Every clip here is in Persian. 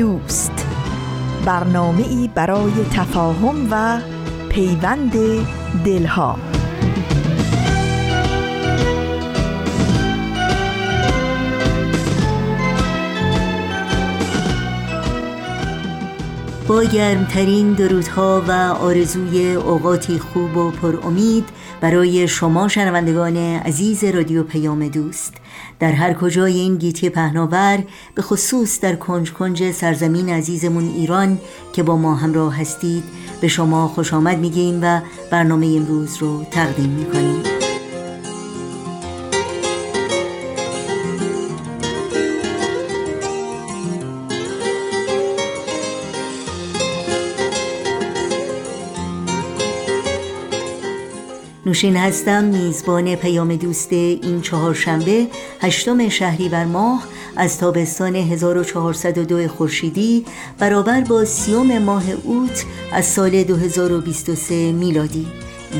دوست. برنامه ای برای تفاهم و پیوند دلها. با گرمترین درودها و آرزوی اوقاتی خوب و پر امید برای شما شنوندگان عزیز رادیو پیام دوست. در هر کجای این گیتی پهناور به خصوص در کنج کنج سرزمین عزیزمون ایران که با ما همراه هستید به شما خوش آمد میگیم و برنامه امروز رو تقدیم می‌کنیم. نوشین هستم میزبان پیام دوست این چهارشنبه هشتم بر ماه از تابستان 1402 خورشیدی برابر با سیوم ماه اوت از سال 2023 میلادی.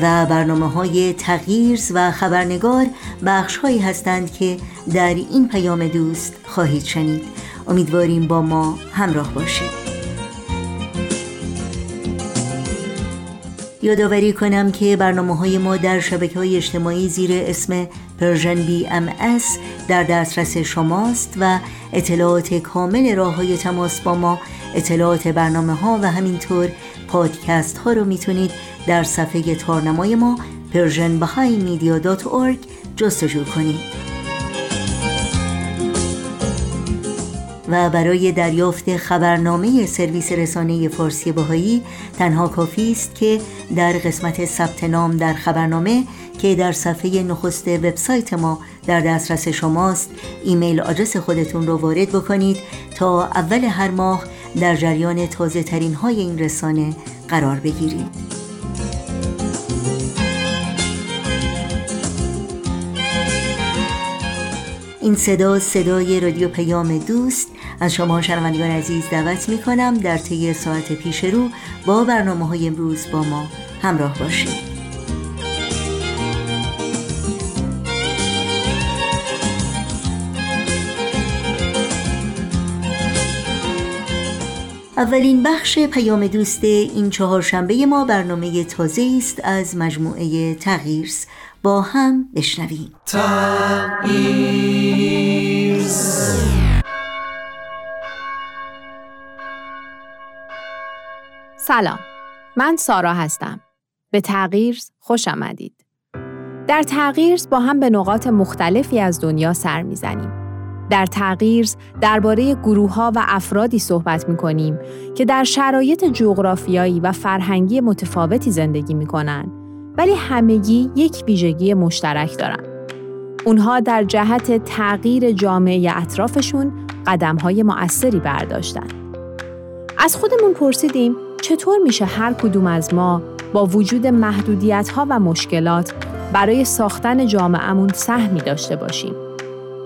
و برنامه های تغییرز و خبرنگار بخش هایی هستند که در این پیام دوست خواهید شنید. امیدواریم با ما همراه باشید. یادآوری کنم که برنامه های ما در شبکه های اجتماعی زیر اسم Persian BM در دسترس شماست و اطلاعات کامل راه های تماس با ما اطلاعات برنامه ها و همینطور پادکست ها رو می‌تونید در صفحه تارنمای ما persianbahaimedia.org جستجو کنید. و برای دریافت خبرنامه سرویس رسانه فارسی بهایی تنها کافی است که در قسمت ثبت نام در خبرنامه که در صفحه نخست وبسایت ما در دسترس شماست ایمیل آدرس خودتون رو وارد بکنید تا اول هر ماه در جریان تازه ترین های این رسانه قرار بگیرید. این صدا صدای رادیو پیام دوست از شما شنوندگان عزیز دعوت می کنم در طی ساعت پیش رو با برنامه های امروز با ما همراه باشید. اولین بخش پیام دوست این چهارشنبه ما برنامه تازه است از مجموعه تغییرس. با هم بشنویم. تغییرس. سلام من سارا هستم به تغییر خوش آمدید در تغییر با هم به نقاط مختلفی از دنیا سر می‌زنیم در تغییر درباره گروه ها و افرادی صحبت می کنیم که در شرایط جغرافیایی و فرهنگی متفاوتی زندگی می کنن ولی همگی یک ویژگی مشترک دارن. اونها در جهت تغییر جامعه اطرافشون قدم های مؤثری برداشتن. از خودمون پرسیدیم چطور میشه هر کدوم از ما با وجود محدودیت ها و مشکلات برای ساختن جامعهمون سهمی داشته باشیم.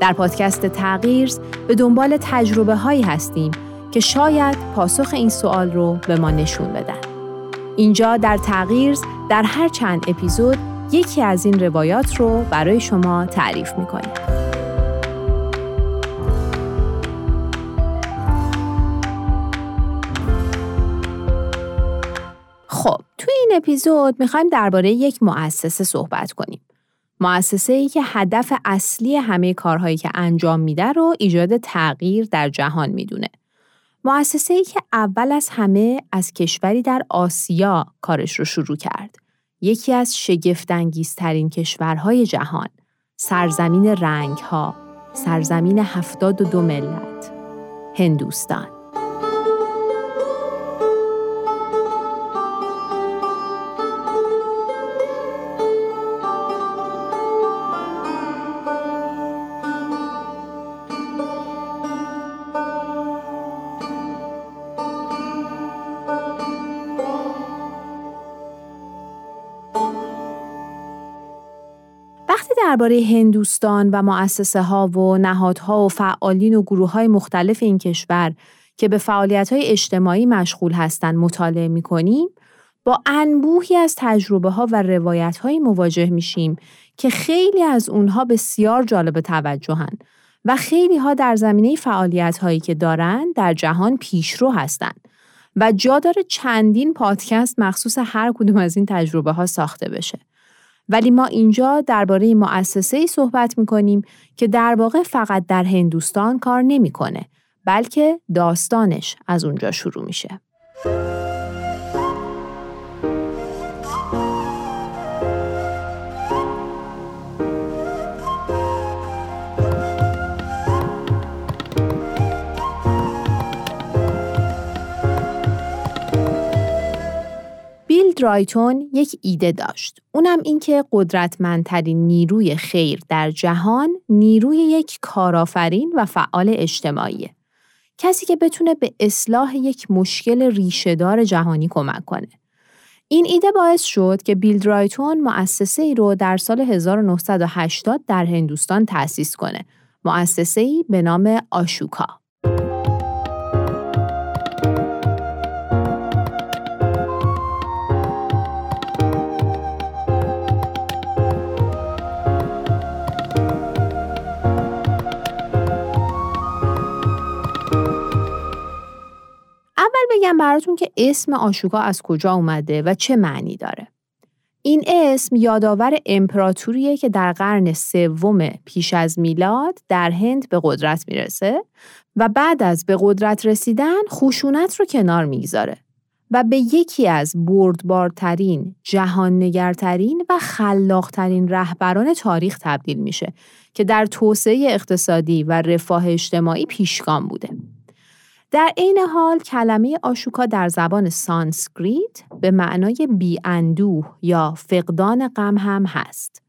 در پادکست تغییر به دنبال تجربه هایی هستیم که شاید پاسخ این سوال رو به ما نشون بدن. اینجا در تغییر در هر چند اپیزود یکی از این روایات رو برای شما تعریف می‌کنیم. توی این اپیزود می‌خوایم درباره یک مؤسسه صحبت کنیم. مؤسسه ای که هدف اصلی همه کارهایی که انجام میده رو ایجاد تغییر در جهان می‌دونه. مؤسسه ای که اول از همه از کشوری در آسیا کارش رو شروع کرد. یکی از شگفتانگیزترین کشورهای جهان، سرزمین رنگها، سرزمین هفتاد و دو ملت، هندوستان. درباره هندوستان و مؤسسه ها و نهادها و فعالین و گروه های مختلف این کشور که به فعالیت های اجتماعی مشغول هستند مطالعه می کنیم، با انبوهی از تجربه ها و روایت های مواجه میشیم که خیلی از اونها بسیار جالب توجهن و خیلی ها در زمینه فعالیت هایی که دارن در جهان پیشرو هستند و جا داره چندین پادکست مخصوص هر کدوم از این تجربه ها ساخته بشه. ولی ما اینجا درباره مؤسسه ای صحبت می کنیم که در واقع فقط در هندوستان کار نمی‌کنه بلکه داستانش از اونجا شروع میشه. رایتون یک ایده داشت. اونم اینکه قدرتمندترین نیروی خیر در جهان نیروی یک کارآفرین و فعال اجتماعیه. کسی که بتونه به اصلاح یک مشکل ریشهدار جهانی کمک کنه. این ایده باعث شد که بیل رایتون مؤسسه ای رو در سال 1980 در هندوستان تأسیس کنه. مؤسسه ای به نام آشوکا. بگم براتون که اسم آشوکا از کجا اومده و چه معنی داره. این اسم یادآور امپراتوریه که در قرن سوم پیش از میلاد در هند به قدرت می‌رسه و بعد از به قدرت رسیدن خشونت رو کنار می‌گذاره و به یکی از بردبارترین، جهاننگرترین و خلاقترین رهبران تاریخ تبدیل میشه که در توسعه اقتصادی و رفاه اجتماعی پیشگام بوده. در عین حال کلمه آشوکا در زبان سانسکریت به معنای بیاندوه یا فقدان غم هم هست.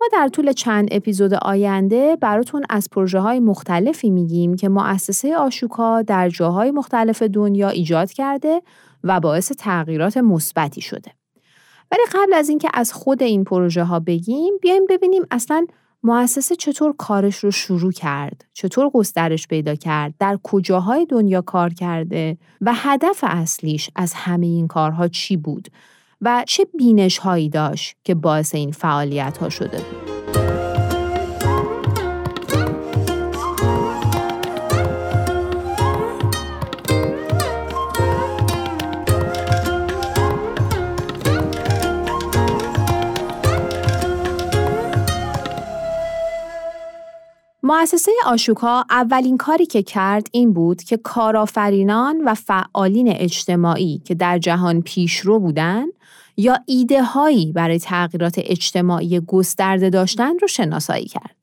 ما در طول چند اپیزود آینده براتون از پروژه های مختلفی میگیم که مؤسسه آشوکا در جاهای مختلف دنیا ایجاد کرده و باعث تغییرات مثبتی شده. ولی قبل از اینکه از خود این پروژه ها بگیم بیایم ببینیم اصلا مؤسسه چطور کارش رو شروع کرد، چطور گسترش پیدا کرد، در کجاهای دنیا کار کرده؟ و هدف اصلیش از همه این کارها چی بود؟ و چه بینش هایی داشت که باعث این فعالیت ها شده بود. مؤسسه آشوکا اولین کاری که کرد این بود که کارآفرینان و فعالین اجتماعی که در جهان پیشرو بودند یا ایده هایی برای تغییرات اجتماعی گسترده داشتن رو شناسایی کرد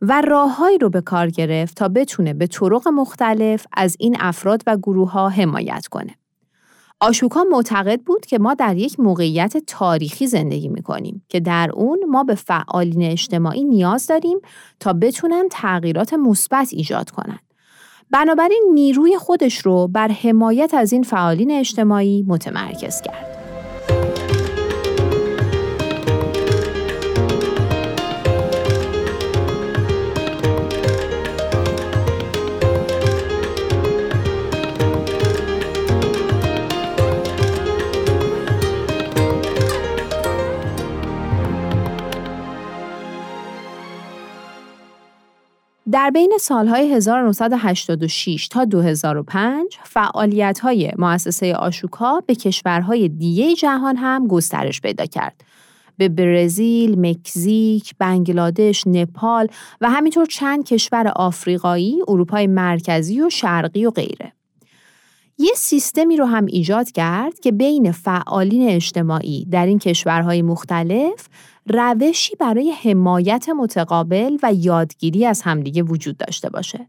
و راههایی رو به کار گرفت تا بتونه به طرق مختلف از این افراد و گروه ها حمایت کنه. آشوکا معتقد بود که ما در یک موقعیت تاریخی زندگی می کنیم که در اون ما به فعالین اجتماعی نیاز داریم تا بتونن تغییرات مثبت ایجاد کنند. بنابراین نیروی خودش رو بر حمایت از این فعالین اجتماعی متمرکز کرد. در بین سالهای 1986 تا 2005 فعالیت‌های مؤسسه آشوکا به کشورهای دیگه جهان هم گسترش پیدا کرد. به برزیل، مکزیک، بنگلادش، نپال و همینطور چند کشور آفریقایی، اروپای مرکزی و شرقی و غیره. یه سیستمی رو هم ایجاد کرد که بین فعالین اجتماعی در این کشورهای مختلف روشی برای حمایت متقابل و یادگیری از همدیگه وجود داشته باشه.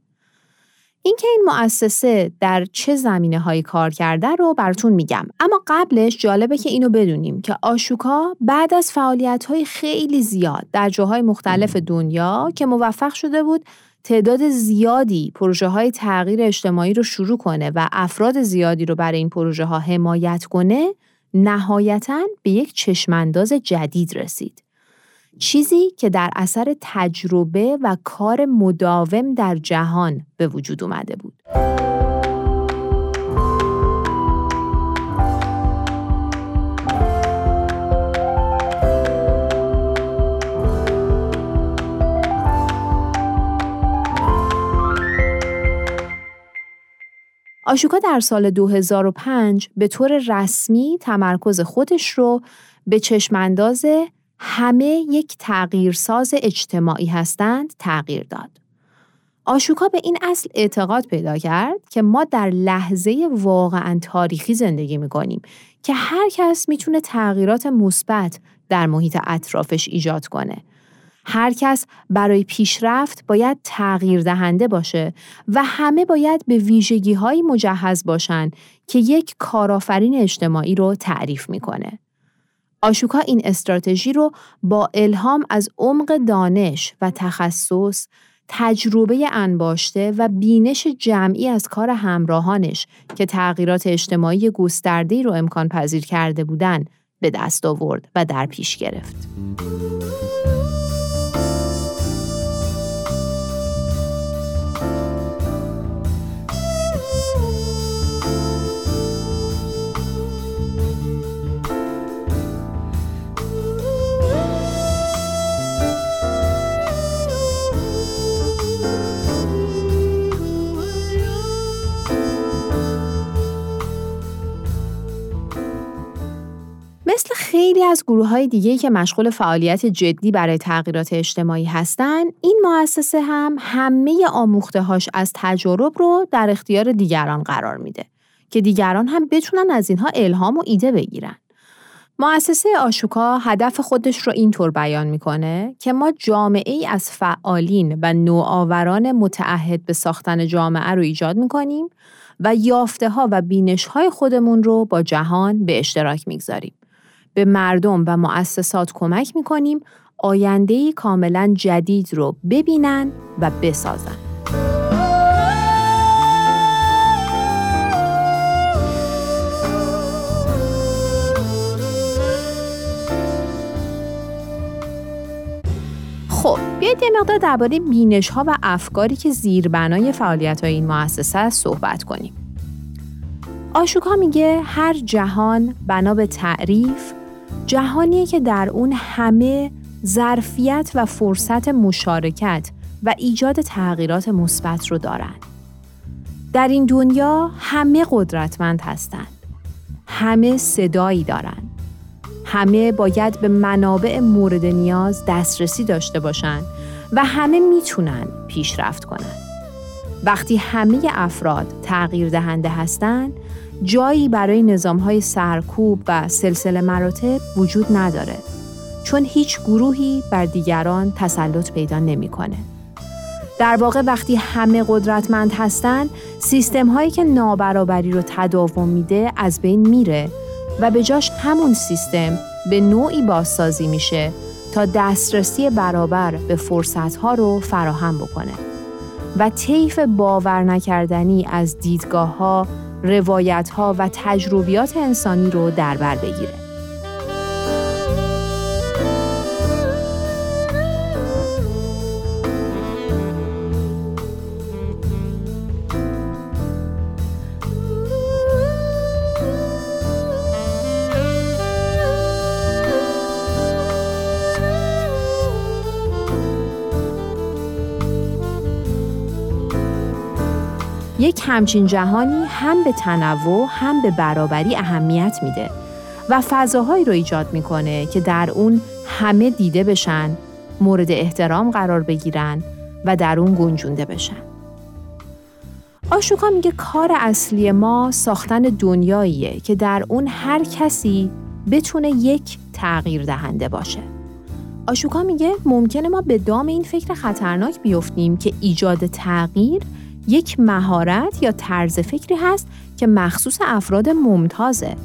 اینکه این مؤسسه در چه زمینه هایی کار کرده رو براتون میگم. اما قبلش جالبه که اینو بدونیم که آشوکا بعد از فعالیت های خیلی زیاد در جاهای مختلف دنیا که موفق شده بود تعداد زیادی پروژه های تغییر اجتماعی رو شروع کنه و افراد زیادی رو برای این پروژه ها حمایت کنه نهایتا به یک چشمانداز جدید رسید. چیزی که در اثر تجربه و کار مداوم در جهان به وجود اومده بود. آشوکا در سال 2005 به طور رسمی تمرکز خودش رو به چشمانداز همه یک تغییرساز اجتماعی هستند تغییر داد. آشوکا به این اصل اعتقاد پیدا کرد که ما در لحظه واقعا تاریخی زندگی می کنیم که هر کس می‌تونه تغییرات مثبت در محیط اطرافش ایجاد کنه هر کس برای پیشرفت باید تغییر دهنده باشه و همه باید به ویژگی های مجهز باشن که یک کارآفرین اجتماعی رو تعریف می‌کنه. آشوکا این استراتژی رو با الهام از عمق دانش و تخصص، تجربه انباشته و بینش جمعی از کار همراهانش که تغییرات اجتماعی گسترده‌ای رو امکان پذیر کرده بودن به دست آورد و در پیش گرفت. خیلی از گروه های دیگه که مشغول فعالیت جدی برای تغییرات اجتماعی هستند، این مؤسسه هم همه آموخته هاش از تجارب رو در اختیار دیگران قرار میده که دیگران هم بتونن از اینها الهام و ایده بگیرن. مؤسسه آشوکا هدف خودش رو اینطور بیان می‌کنه که ما جامعه ای از فعالین و نوآوران متعهد به ساختن جامعه رو ایجاد می‌کنیم و یافته ها و بینش های خودمون رو با جهان به اشتراک می‌گذاریم. به مردم و مؤسسات کمک می‌کنیم آیندهی کاملا جدید رو ببینن و بسازن. خب بیاید یه مقدار درباره بینش ها و افکاری که زیربنای فعالیت های این مؤسسه صحبت کنیم. آشوکا میگه هر جهان بنا به تعریف جهانیه که در اون همه ظرفیت و فرصت مشارکت و ایجاد تغییرات مثبت رو دارن. در این دنیا همه قدرتمند هستند. همه صدایی دارند. همه باید به منابع مورد نیاز دسترسی داشته باشند و همه می‌تونن پیشرفت کنند. وقتی همه افراد تغییر دهنده هستند، جایی برای نظام های سرکوب و سلسله مراتب وجود نداره چون هیچ گروهی بر دیگران تسلط پیدا نمی‌کنه. در واقع وقتی همه قدرتمند هستند، سیستم هایی که نابرابری رو تداوم میده از بین میره و به جاش همون سیستم به نوعی بازسازی میشه تا دسترسی برابر به فرصت ها رو فراهم بکنه و طیف باور نکردنی از دیدگاه ها، روایت ها و تجربیات انسانی رو در بر بگیره. یک همچین جهانی هم به تنوع هم به برابری اهمیت میده و فضاهایی رو ایجاد می‌کنه که در اون همه دیده بشن، مورد احترام قرار بگیرن و در اون گنجونده بشن. آشوکا میگه کار اصلی ما ساختن دنیاییه که در اون هر کسی بتونه یک تغییر دهنده باشه. آشوکا میگه ممکنه ما به دام این فکر خطرناک بیفتیم که ایجاد تغییر یک مهارت یا طرز فکری هست که مخصوص افراد ممتازه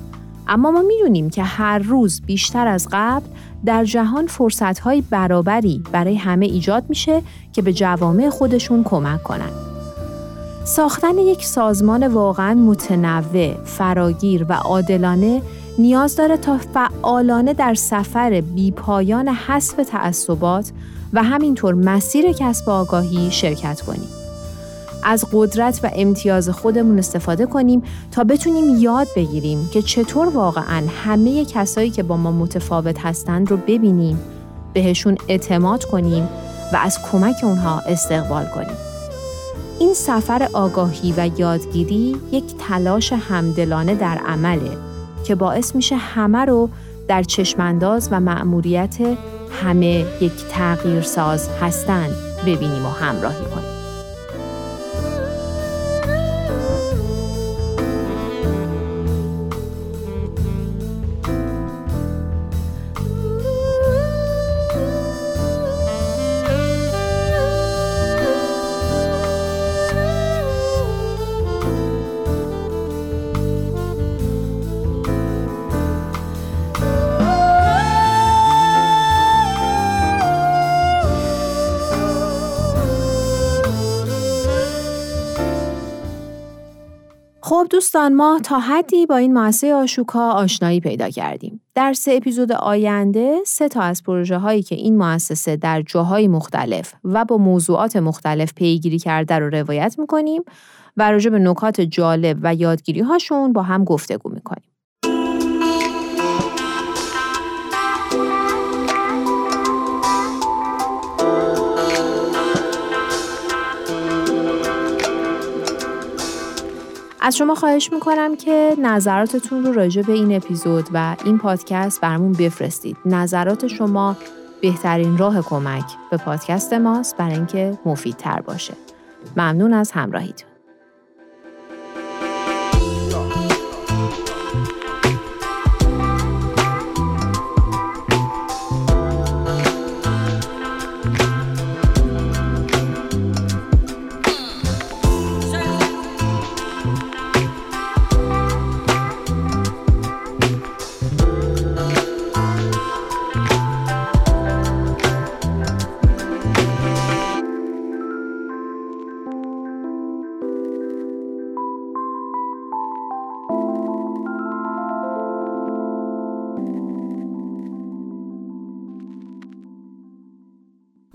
اما ما می‌دونیم که هر روز بیشتر از قبل در جهان فرصتهای برابری برای همه ایجاد میشه که به جوامع خودشون کمک کنند. ساختن یک سازمان واقعا متنوع، فراگیر و عادلانه نیاز داره تا فعالانه در سفر بیپایان حذف تعصبات و همینطور مسیر کسب آگاهی شرکت کنیم. از قدرت و امتیاز خودمون استفاده کنیم تا بتونیم یاد بگیریم که چطور واقعا همه کسایی که با ما متفاوت هستند رو ببینیم، بهشون اعتماد کنیم و از کمک اونها استقبال کنیم. این سفر آگاهی و یادگیری یک تلاش همدلانه در عمله که باعث میشه همه رو در چشمانداز و مأموریت همه یک تغییر ساز هستند ببینیم و همراهی کنیم. دوستان ما تا حدی با این مؤسسه آشوکا آشنایی پیدا کردیم. در سه اپیزود آینده سه تا از پروژه هایی که این مؤسسه در جاهای مختلف و با موضوعات مختلف پیگیری کرده رو روایت می‌کنیم و راجع به نکات جالب و یادگیری هاشون با هم گفتگو می‌کنیم. از شما خواهش می‌کنم که نظراتتون رو راجع به این اپیزود و این پادکست برمون بفرستید. نظرات شما بهترین راه کمک به پادکست ماست برای اینکه مفیدتر باشه. ممنون از همراهیتون.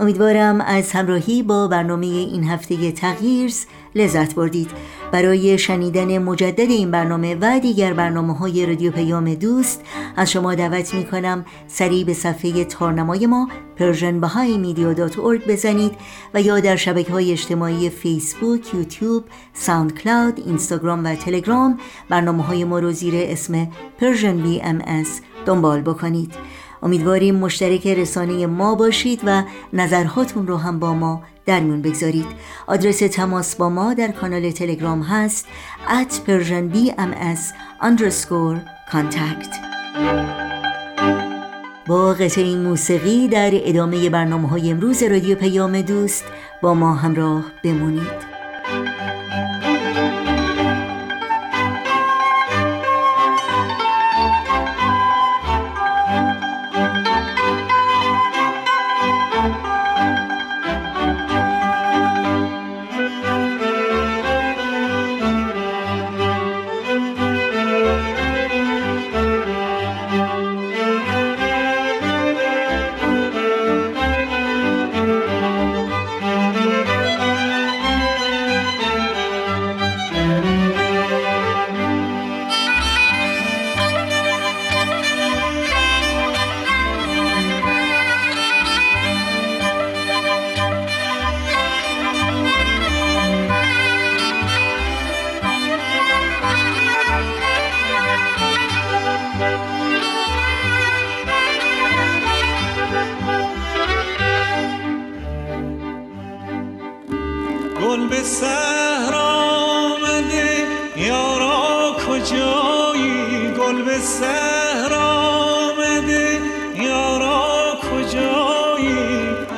امیدوارم از همراهی با برنامه این هفته تغییرز لذت بردید. برای شنیدن مجدد این برنامه و دیگر برنامه های رادیو پیام دوست از شما دعوت می کنم سریع به صفحه تارنمای ما persianbahaimedia.org بزنید و یا در شبکه های اجتماعی فیسبوک، یوتیوب، ساوند کلاود، اینستاگرام و تلگرام برنامه های ما رو زیر اسم Persian BMS دنبال بکنید. امیدواریم مشترک رسانه ما باشید و نظرهاتون رو هم با ما در میون بگذارید. آدرس تماس با ما در کانال تلگرام هست at persianbms underscore contact. با قطعه موسیقی در ادامه برنامه های امروز رادیو پیام دوست با ما همراه بمونید.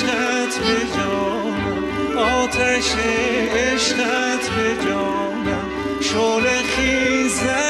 عشقت به جانم. آتش عشقت به جانم. شل خیزد.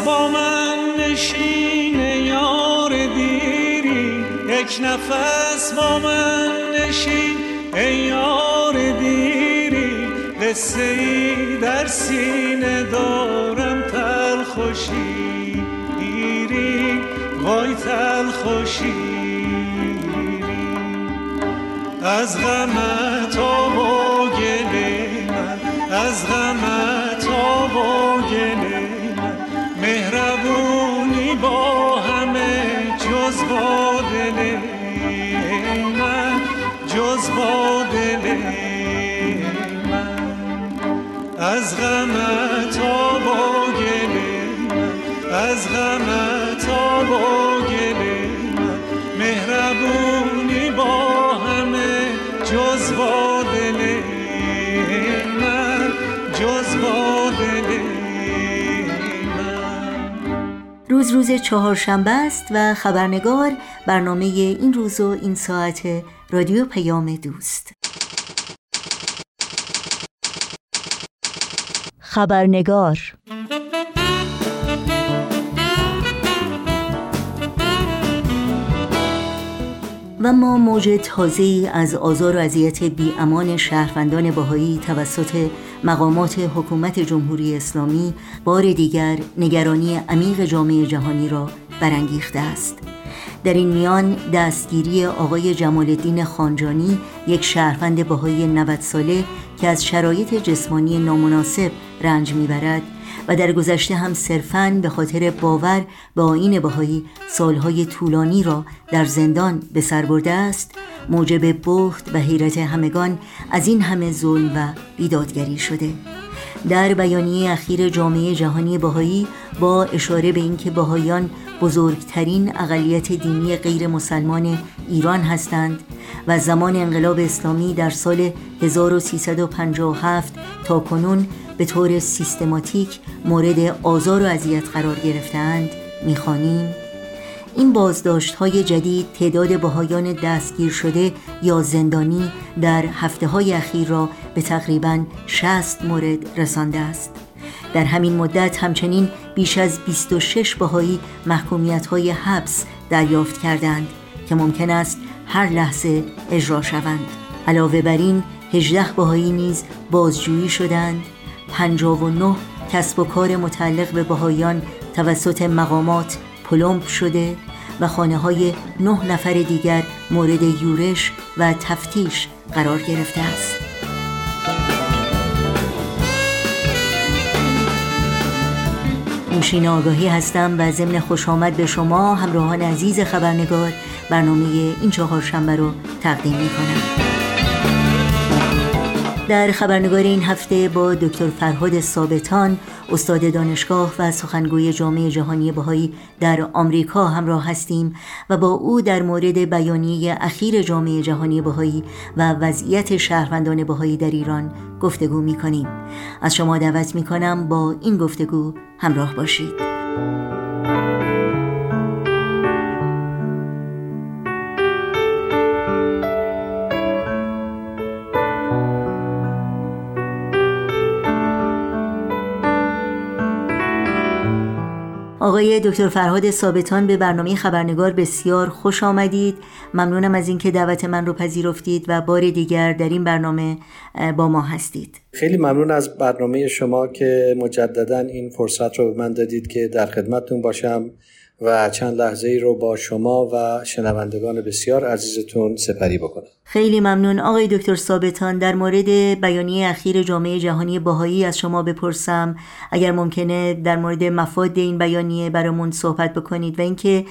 با من نشین یار دیری. یک نفس با من نشین ای یار دیری. قصه ای در سینه دارم تل خوشی ایری وای تل خوشی از غمت آب و گله من از غمت آب و گله با دل من جز با دل من. از غمت آب و گله من از آب و گله من. مهربونی با همه جز با روز روز چهارشنبه است و خبرنگار برنامه این روز و این ساعت رادیو پیام دوست. خبرنگار و ما موج تازه‌ای از آزار و اذیت بیامان شهروندان باهایی توسط مقامات حکومت جمهوری اسلامی بار دیگر نگرانی عمیق جامعه جهانی را برانگیخته است. در این میان دستگیری آقای جمال الدین خانجانی یک شهروند باهایی 90 ساله که از شرایط جسمانی نامناسب رنج می‌برد و در گذشته هم صرفاً به خاطر باور به آین بهایی سالهای طولانی را در زندان به سر برده است موجب بخت و حیرت همگان از این همه ظلم و بیدادگری شده. در بیانیه اخیر جامعه جهانی بهایی با اشاره به اینکه بهاییان بزرگترین اقلیت دینی غیر مسلمان ایران هستند و زمان انقلاب اسلامی در سال 1357 تا کنون به طور سیستماتیک مورد آزار و اذیت قرار گرفتند می‌خوانیم. این بازداشت های جدید تعداد بهایان دستگیر شده یا زندانی در هفته های اخیر را به تقریبا 60 مورد رسانده است. در همین مدت همچنین بیش از 26 بهایی محکومیت های حبس دریافت کردند که ممکن است هر لحظه اجرا شوند. علاوه بر این 18 بهایی نیز بازجویی شدند. 59 کسب و کار متعلق به بهایان توسط مقامات پلمب شده و خانه های نه نفر دیگر مورد یورش و تفتیش قرار گرفته است نوشین آگاهی هستم و ضمن خوش آمد به شما همراهان عزیز خبرنگار برنامه این چهارشنبه رو تقدیم می کنم. در خبرنگار این هفته با دکتر فرهاد ثابتان استاد دانشگاه و سخنگوی جامعه جهانی بهایی در آمریکا همراه هستیم و با او در مورد بیانیه اخیر جامعه جهانی بهایی و وضعیت شهروندان بهایی در ایران گفتگو می کنیم از شما دعوت می کنم با این گفتگو همراه باشید. آقای دکتر فرهاد ثابتان به برنامه خبرنگار بسیار خوش آمدید. ممنونم از اینکه دعوت من رو پذیرفتید و بار دیگر در این برنامه با ما هستید. خیلی ممنون از برنامه شما که مجددا این فرصت رو به من دادید که در خدمتتون باشم و چند لحظه ای رو با شما و شنوندگان بسیار عزیزتون سپری بکنم. خیلی ممنون آقای دکتر ثابتان. در مورد بیانیه اخیر جامعه جهانی باهایی از شما بپرسم. اگر ممکنه در مورد مفاد این بیانیه برامون صحبت بکنید و اینکه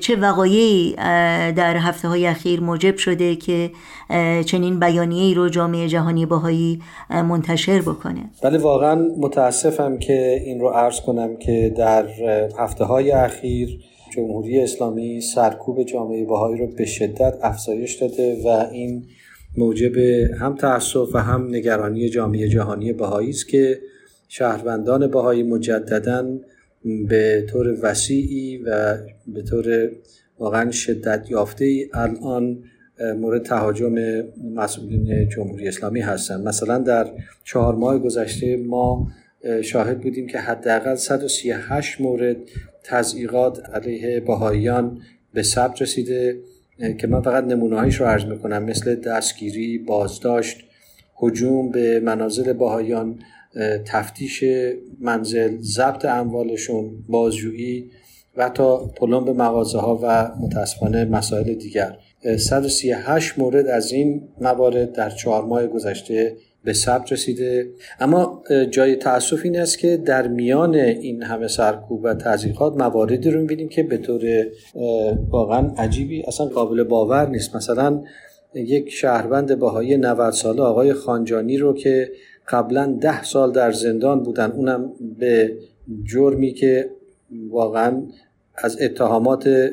چه وقایعی در هفته های اخیر موجب شده که چنین بیانیه ای رو جامعه جهانی باهایی منتشر بکنه؟ بله واقعا متاسفم که این رو عرض کنم که در هفته های اخیر جمهوری اسلامی سرکوب جامعه بهایی رو به شدت افزایش داده و این موجب هم تاسف و هم نگرانی جامعه جهانی بهایی است که شهروندان بهایی مجددا به طور وسیعی و به طور واقعا شدت یافته ای الان مورد تهاجم مسئولین جمهوری اسلامی هستند. مثلا در چهار ماه گذشته ما شاهد بودیم که حداقل 138 مورد تضییقات علیه بهاییان به ثبت رسیده که من فقط نمونه رو عرض می‌کنم. مثل دستگیری، بازداشت، هجوم به منازل بهاییان تفتیش منزل، ضبط اموالشون، بازجویی و حتی پلم به مغازه ها و متاسفانه مسائل دیگر. 138 مورد از این موارد در چهار ماه گذشته به ثبت رسیده. اما جای تاسف این است که در میان این همه سرکوب و تضییقات مواردی رو می‌بینیم که به طور واقعا عجیبی اصلا قابل باور نیست. مثلا یک شهروند باهای 90 ساله آقای خانجانی رو که قبلا ده سال در زندان بودن اونم به جرمی که واقعا از اتهامات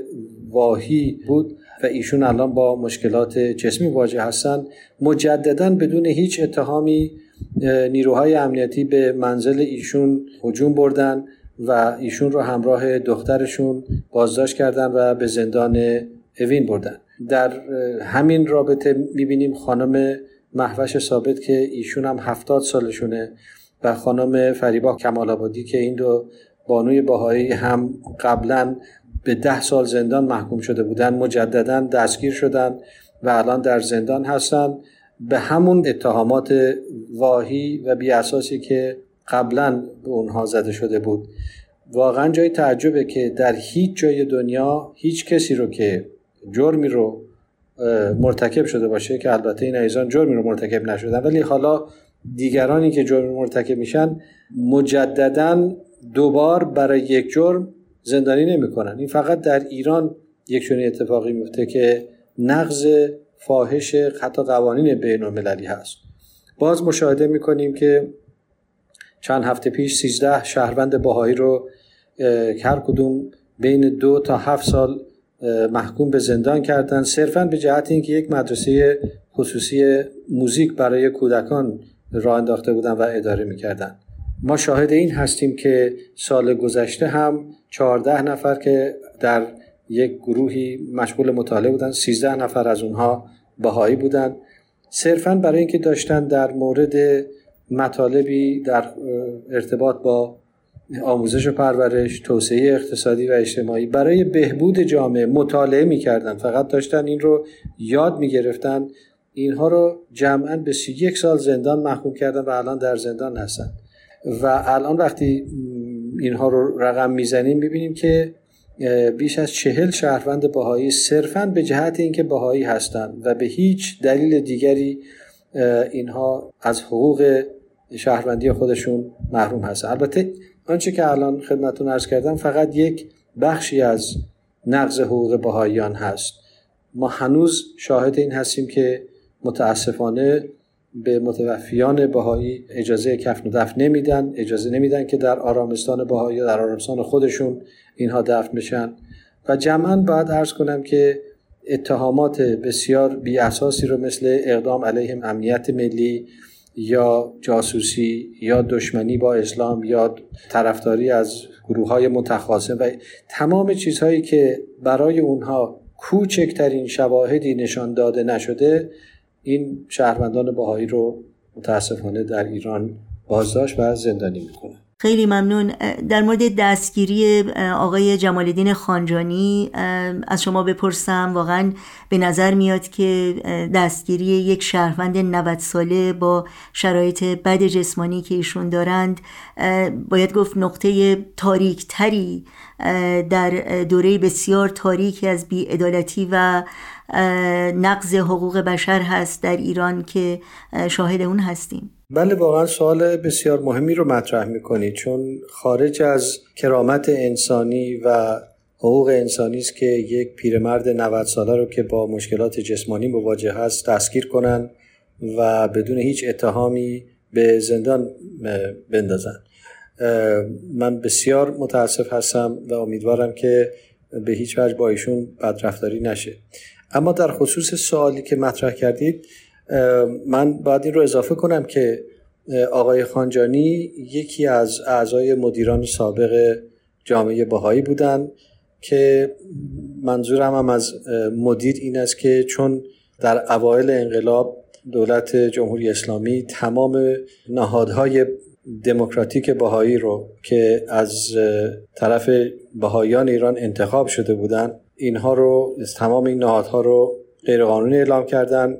واهی بود و ایشون الان با مشکلات جسمی واجه هستن. مجددا بدون هیچ اتهامی نیروهای امنیتی به منزل ایشون هجوم بردن و ایشون رو همراه دخترشون بازداشت کردن و به زندان اوین بردن. در همین رابطه می‌بینیم خانم محوش ثابت که ایشون هم هفتاد سالشونه و خانم فریبا کمال آبادی که این دو بانوی باهایی هم قبلا به ده سال زندان محکوم شده بودن مجددا دستگیر شدن و الان در زندان هستن. به همون اتهامات واهی و بی اساسی که قبلا به اونها زده شده بود. واقعا جای تعجبه که در هیچ جای دنیا هیچ کسی رو که جرمی رو مرتکب شده باشه که البته این ایزان جرمی رو مرتکب نشدن ولی حالا دیگرانی که جرم مرتکب میشن مجددا دوبار برای یک جرم زندانی نمی‌کنن. این فقط در ایران یک چنین اتفاقی میفته که نقض فاحش حتی قوانین بین المللی هست. باز مشاهده می‌کنیم که چند هفته پیش 13 شهروند باهایی رو هر کدوم بین دو تا هفت سال محکوم به زندان کردن. صرفا به جهت اینکه یک مدرسه خصوصی موزیک برای کودکان راه انداخته بودن و اداره می‌کردن. ما شاهد این هستیم که سال گذشته هم 14 نفر که در یک گروهی مشغول مطالعه بودن 13 نفر از اونها بهایی بودن. صرفا برای اینکه داشتن در مورد مطالبی در ارتباط با آموزش و پرورش توسعه اقتصادی و اجتماعی برای بهبود جامعه مطالعه می‌کردن. فقط داشتن این رو یاد می‌گرفتن. اینها رو جمعا به سی یک سال زندان محکوم کردن و الان در زندان هستن. و الان وقتی اینها رو رقم می‌زنیم می‌بینیم که بیش از چهل شهروند بهایی صرفا به جهت اینکه بهایی هستند و به هیچ دلیل دیگری اینها از حقوق شهروندی خودشون محروم هستن. البته آنچه که الان خدمتون ارز کردم فقط یک بخشی از نقض حقوق بهاییان هست. ما هنوز شاهد این هستیم که متاسفانه به متوفیان بهایی اجازه کفن و دفن نمیدن اجازه نمیدن که در آرامستان بهایی در آرامستان خودشون اینها دفن بشن. و جمعا باید ارز کنم که اتهامات بسیار بی اساسی رو مثل اقدام علیهم امنیت ملی یا جاسوسی یا دشمنی با اسلام یا طرفداری از گروه های متخاصم و تمام چیزهایی که برای اونها کوچکترین شواهدی نشان داده نشده این شهروندان باهایی رو متاسفانه در ایران بازداشت و زندانی می‌کنه. خیلی ممنون. در مورد دستگیری آقای جمال الدین خانجانی از شما بپرسم. واقعا به نظر میاد که دستگیری یک شهروند 90 ساله با شرایط بد جسمانی که ایشون دارند باید گفت نقطه تاریک تری در دوره بسیار تاریکی از بیعدالتی و نقض حقوق بشر هست در ایران که شاهد اون هستیم. بله واقعا سوال بسیار مهمی رو مطرح می‌کنید چون خارج از کرامت انسانی و حقوق انسانی است که یک پیرمرد 90 ساله رو که با مشکلات جسمانی مواجه هست دستگیر کنن و بدون هیچ اتهامی به زندان بندازن. من بسیار متاسف هستم و امیدوارم که به هیچ وجه با ایشون بدرفتاری نشه. اما در خصوص سوالی که مطرح کردید من باید این رو اضافه کنم که آقای خانجانی یکی از اعضای مدیران سابق جامعه بهایی بودن که منظورم هم از مدیر این است که چون در اوایل انقلاب دولت جمهوری اسلامی تمام نهادهای دموکراتیک بهایی رو که از طرف بهاییان ایران انتخاب شده بودن اینها رو تمام این نهادها رو غیرقانونی اعلام کردن.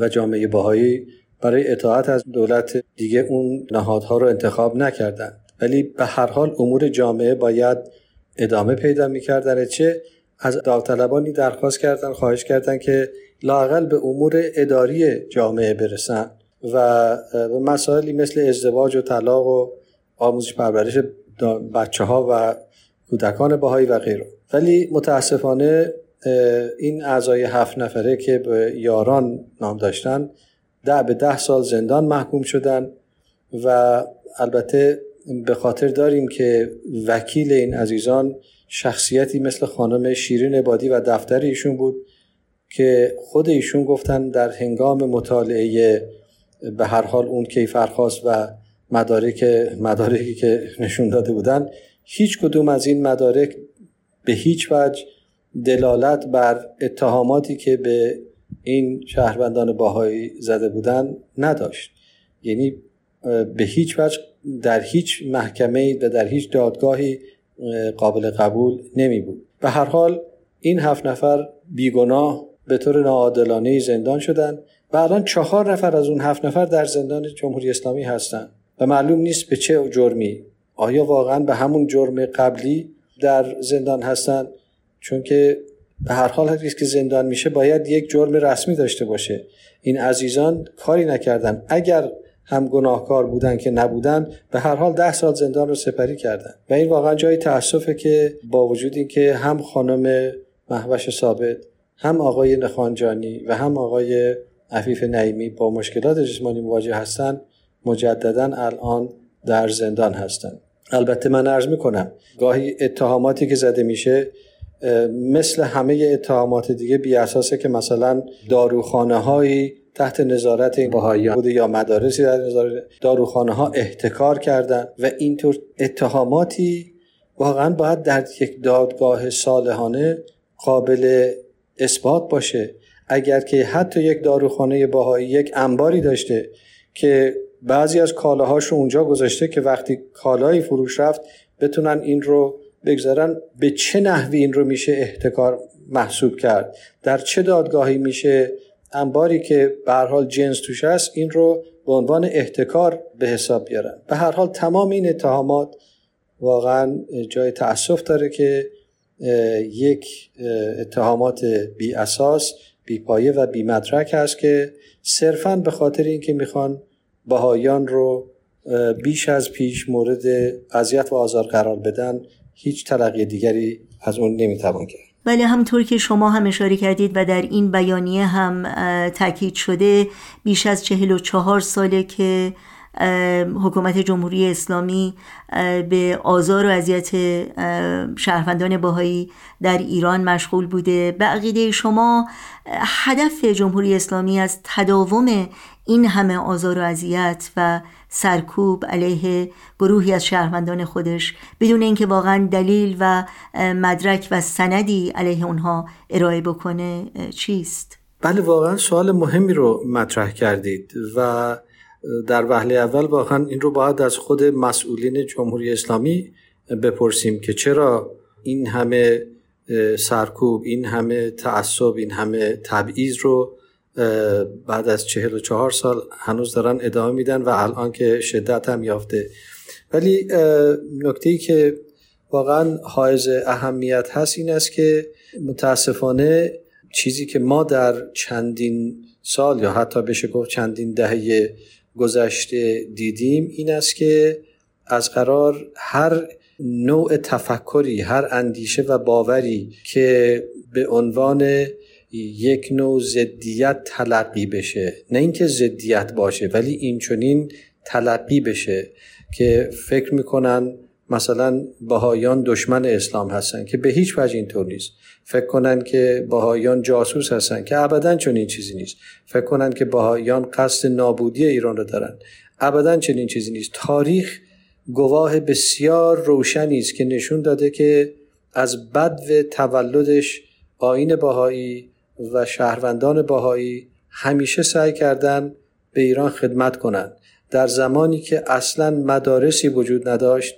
و جامعه باهایی برای اطاعت از دولت دیگه اون نهادها رو انتخاب نکردن ولی به هر حال امور جامعه باید ادامه پیدا می‌کردن. چه از داوطلبانی درخواست کردن خواهش کردن که لاقل به امور اداری جامعه برسن و به مسائلی مثل ازدواج و طلاق و آموزش پرورش بچه ها و کودکان باهایی و غیره. ولی متاسفانه این اعضای هفت نفره که به یاران نام داشتن ده به ده سال زندان محکوم شدن و البته به خاطر داریم که وکیل این عزیزان شخصیتی مثل خانم شیرین عبادی و دفتر ایشون بود که خود ایشون گفتن در هنگام مطالعه به هر حال اون کیفرخواست و مدارک مدارکی که نشون داده بودن هیچ کدوم از این مدارک به هیچ وجه دلالت بر اتهاماتی که به این شهروندان باهایی زده بودن نداشت. یعنی به هیچ وجه در هیچ محکمه و در هیچ دادگاهی قابل قبول نمی بود. به هر حال این هفت نفر بیگناه به طور ناعادلانه زندان شدند و الان چهار نفر از اون هفت نفر در زندان جمهوری اسلامی هستند و معلوم نیست به چه جرمی. آیا واقعا به همون جرم قبلی در زندان هستند چون که به هر حال هر که زندان میشه باید یک جرم رسمی داشته باشه. این عزیزان کاری نکردن. اگر هم گناهکار بودن که نبودن به هر حال ده سال زندان رو سپری کردن. و این واقعا جای تاسفه که با وجود اینکه هم خانم محوش ثابت هم آقای نخانجانی و هم آقای عفیف نعیمی با مشکلات جسمانی مواجه هستند مجددا الان در زندان هستند البته من عرض می‌کنم گاهی اتهاماتی که زده میشه مثل همه اتهامات دیگه بی اساسه که مثلا داروخانه هایی تحت نظارت بهاییان بوده یا مدارسی در نظارت داروخانه ها احتکار کردن و اینطور اتهاماتی واقعا باید در یک دادگاه صالحانه قابل اثبات باشه. اگر که حتی یک داروخانه باهایی یک انباری داشته که بعضی از کالاهاش اونجا گذاشته که وقتی کالایی فروش رفت بتونن این رو بگذارن به چه نحوی این رو میشه احتکار محسوب کرد؟ در چه دادگاهی میشه انباری که به هر حال جنس توش هست این رو به عنوان احتکار به حساب بیارن. به هر حال تمام این اتهامات واقعا جای تاسف داره که یک اتهامات بی اساس بی پایه و بی مدرک هست که صرفا به خاطر اینکه می‌خوان بهایان رو بیش از پیش مورد اذیت و آزار قرار بدن هیچ تلقی دیگری از اون نمی‌توان کرد. بله همطور که شما هم اشاره کردید و در این بیانیه هم تاکید شده بیش از چهل و چهار ساله که حکومت جمهوری اسلامی به آزار و اذیت شهروندان باهایی در ایران مشغول بوده. به عقیده شما هدف جمهوری اسلامی از تداوم این همه آزار و اذیت و سرکوب علیه گروهی از شهروندان خودش بدون اینکه واقعا دلیل و مدرک و سندی علیه اونها ارائه بکنه چیست؟ بله واقعا سوال مهمی رو مطرح کردید و در وهله اول واقعا این رو باید از خود مسئولین جمهوری اسلامی بپرسیم که چرا این همه سرکوب این همه تعصب این همه تبعیض رو بعد از چهل و چهار سال هنوز دارن ادامه میدن و الان که شدت هم یافته. ولی نکته ای که واقعا حائز اهمیت هست این است که متاسفانه چیزی که ما در چندین سال یا حتی بشه گفت چندین دهه گذشته دیدیم این است که از قرار هر نوع تفکری هر اندیشه و باوری که به عنوان یک نوع زدیت تلقی بشه. نه اینکه زدیت باشه ولی این چنین تلقی بشه که فکر می‌کنن مثلا بهایان دشمن اسلام هستن که به هیچ وجه اینطور نیست. فکر کنن که بهایان جاسوس هستن که ابدا چنین چیزی نیست. فکر کنن که بهایان قصد نابودی ایران رو دارن. ابدا چنین چیزی نیست. تاریخ گواه بسیار روشنی است که نشون داده که از بد و تولدش آین باهایی و شهروندان باهایی همیشه سعی کردن به ایران خدمت کنند. در زمانی که اصلا مدارسی وجود نداشت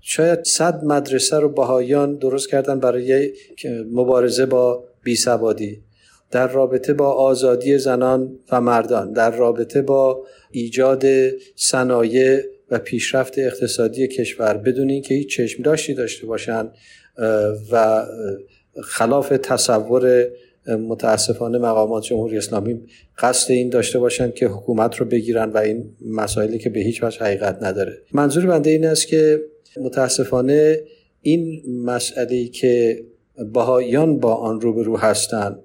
شاید صد مدرسه رو بهاییان درست کردن برای مبارزه با بیسوادی. در رابطه با آزادی زنان و مردان در رابطه با ایجاد صنایع و پیشرفت اقتصادی کشور بدون اینکه هیچ چشم داشتی داشته باشند و خلاف تصور متاسفانه مقامات جمهوری اسلامی قصد این داشته باشند که حکومت رو بگیرن و این مسائلی که به هیچ وجه حقیقت نداره. منظور بنده این است که متاسفانه این مسئله که بهاییان با آن روبرو هستند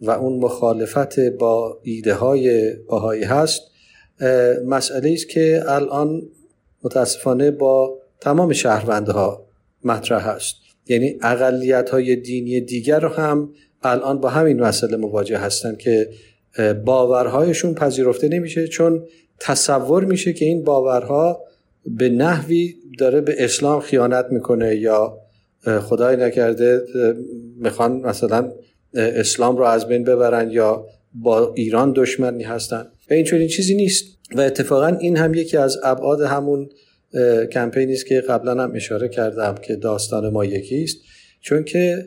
و اون مخالفت با ایده های بهایی هست مسئله است که الان متاسفانه با تمام شهروندها مطرح است. یعنی اقلیت های دینی دیگر رو هم الان با همین مسئله مواجه هستن که باورهایشون پذیرفته نمیشه چون تصور میشه که این باورها به نحوی داره به اسلام خیانت می‌کنه یا خدای نکرده می‌خوان مثلا اسلام رو از بین ببرن یا با ایران دشمنی هستن. و این این چیزی نیست. و اتفاقا این هم یکی از ابعاد همون کمپینی است که قبلا هم اشاره کردم که داستان ما یکی است چون که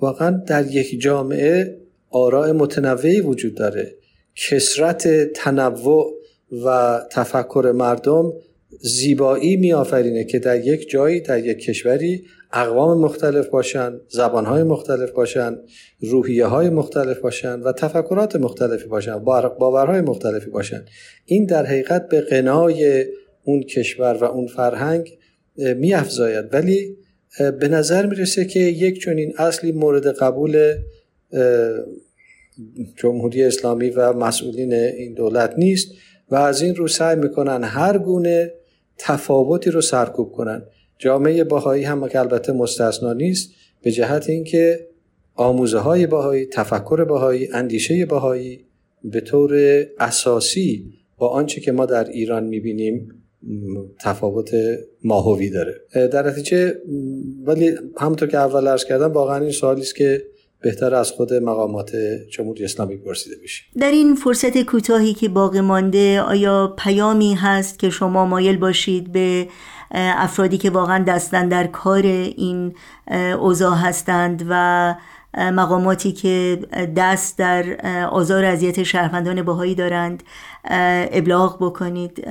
واقعا در یک جامعه آراء متنوعی وجود داره. کسرت تنوع و تفکر مردم زیبایی میآفرینه که در یک جایی در یک کشوری اقوام مختلف باشن زبانهای مختلف باشن روحیه های مختلف باشن و تفکرات مختلفی باشن باورهای مختلفی باشن. این در حقیقت به قنای اون کشور و اون فرهنگ میافزاید. ولی به نظر می‌رسه که یک چنین اصلی مورد قبول جمهوری اسلامی و مسئولین این دولت نیست و از این رو سعی می‌کنن هر گونه تفاوتی رو سرکوب کنن. جامعه باهایی هم که البته مستثنا نیست به جهت اینکه آموزه های باهایی تفکر باهایی اندیشه باهایی به طور اساسی با آنچه که ما در ایران می‌بینیم تفاوت ماهوی داره. در نتیجه ولی همونطور که اول عرض کردم واقعا این سوالی است که بهتر از خود مقامات جمهوری اسلامی پرسیده بشه در این فرصت کوتاهی که باقی مانده آیا پیامی هست که شما مایل باشید به افرادی که واقعا دستن در کار این اوضاع هستند و مقاماتی که دست در آزار اذیت شهروندان باهایی دارند ابلاغ بکنید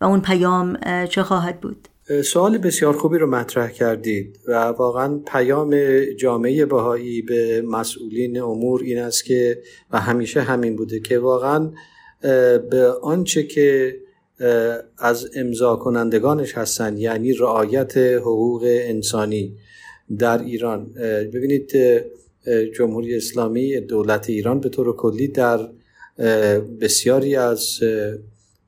و اون پیام چه خواهد بود؟ سوال بسیار خوبی رو مطرح کردید و واقعا پیام جامعه بهایی به مسئولین امور این است که و همیشه همین بوده که واقعا به آنچه که از امضا کنندگانش هستند یعنی رعایت حقوق انسانی در ایران. ببینید جمهوری اسلامی دولت ایران به طور کلی در بسیاری از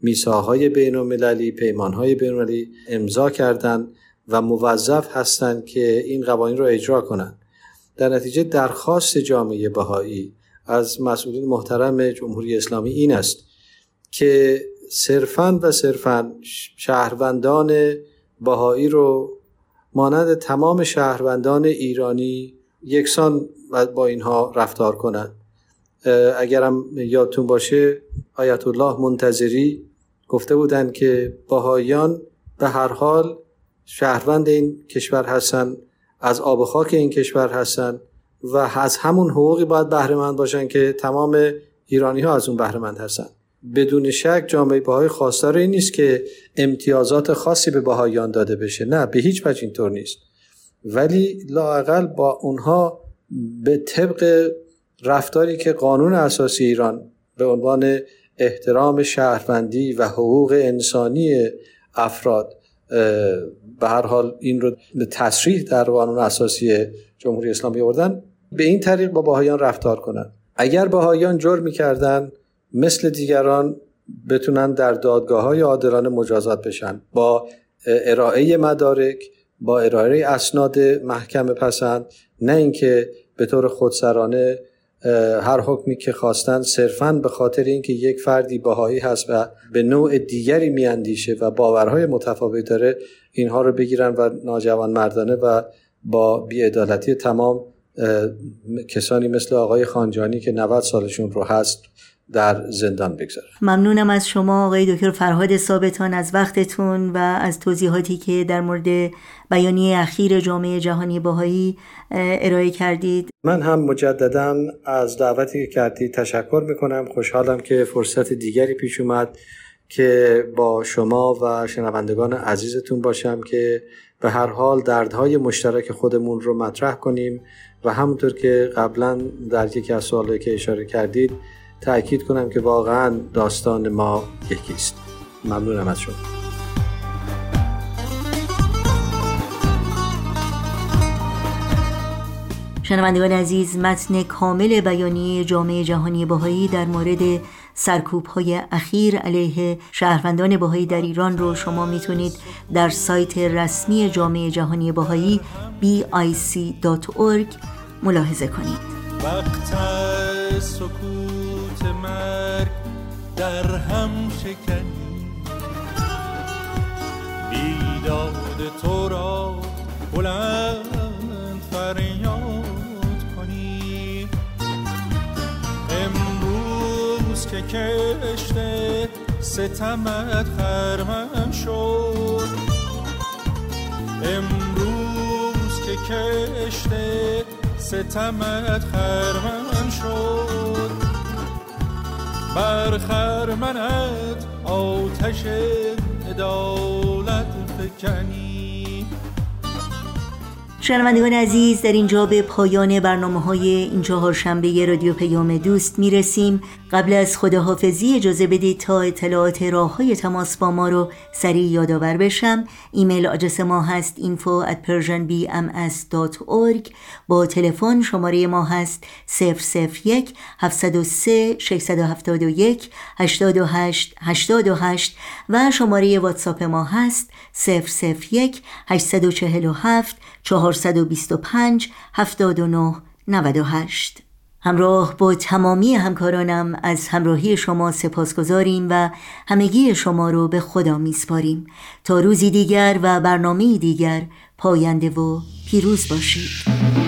میساهای بین المللی پیمانهای بین المللی امضا کردند و موظف هستند که این قوانین را اجرا کنند. در نتیجه درخواست جامعه بهایی از مسئولین محترم جمهوری اسلامی این است که صرفا و صرفا شهروندان بهایی رو مانند تمام شهروندان ایرانی یکسان با اینها رفتار کنند. اگرم یادتون باشه آیت الله منتظری گفته بودند که باهایان به هر حال شهروند این کشور هستن از آب خاک این کشور هستن و از همون حقوقی باید بهره باشن که تمام ایرانی ها از اون بهره مند هستن. بدون شک جامعه بهای خواستار این نیست که امتیازات خاصی به بهاییان داده بشه. نه به هیچ وجه اینطور نیست. ولی لاقل با اونها به طبق رفتاری که قانون اساسی ایران به عنوان احترام شهروندی و حقوق انسانی افراد به هر حال این رو تصریح در قانون اساسی جمهوری اسلامی آوردن به این طریق با باهایان رفتار کنند اگر باهایان جرم می‌کردن مثل دیگران بتونن در دادگاه های عادلانه مجازات بشن. با ارائه مدارک با ارائه اسناد محکم پسند نه اینکه به طور خودسرانه هر حکمی که خواستن صرفا به خاطر اینکه یک فردی باهایی هست و به نوع دیگری میاندیشه و باورهای متفاوت داره اینها رو بگیرن و ناجوان مردانه و با بیعدالتی تمام کسانی مثل آقای خانجانی که 90 سالشون رو هست در زندان بگذاره ممنونم از شما آقای دکتر فرهاد ثابتان از وقتتون و از توضیحاتی که در مورد بیانیه اخیر جامعه جهانی باهایی ارائه کردید. من هم مجددا از دعوتی که کردید تشکر می‌کنم. خوشحالم که فرصت دیگری پیش اومد که با شما و شنوندگان عزیزتون باشم که به هر حال دردهای مشترک خودمون رو مطرح کنیم و همونطور که قبلا در یکی از سوالایی که اشاره کردید تأکید کنم که واقعا داستان ما یکیست ممنونم از شما. شنوندگان عزیز متن کامل بیانیه جامعه جهانی باهایی در مورد سرکوب های اخیر علیه شهروندان باهایی در ایران رو شما می‌تونید در سایت رسمی جامعه جهانی باهایی bic.org ملاحظه کنید. سکوت مرگ در هم شکنی. بیداد تو را بلند فریاد کنی. امروز که کشته ستمت خرمن شد. امروز که کشته ستمت خرمن شد. بر خرمنت آتش عدالت فکنی. شنوندگان عزیز در اینجا به پایان برنامه های این چهارشنبه رادیو پیام دوست می‌رسیم. قبل از خداحافظی اجازه بدید تا اطلاعات راه های تماس با ما رو سریع یادآور بشم. ایمیل آدرس ما هست info at persianbms.org با تلفن شماره ما هست 001 703 671 828 828 و شماره واتساپ ما هست 001 847 425 79 98 همراه با تمامی همکارانم از همراهی شما سپاس گذاریم و همگی شما رو به خدا میسپاریم. تا روزی دیگر و برنامه دیگر پاینده و پیروز باشید.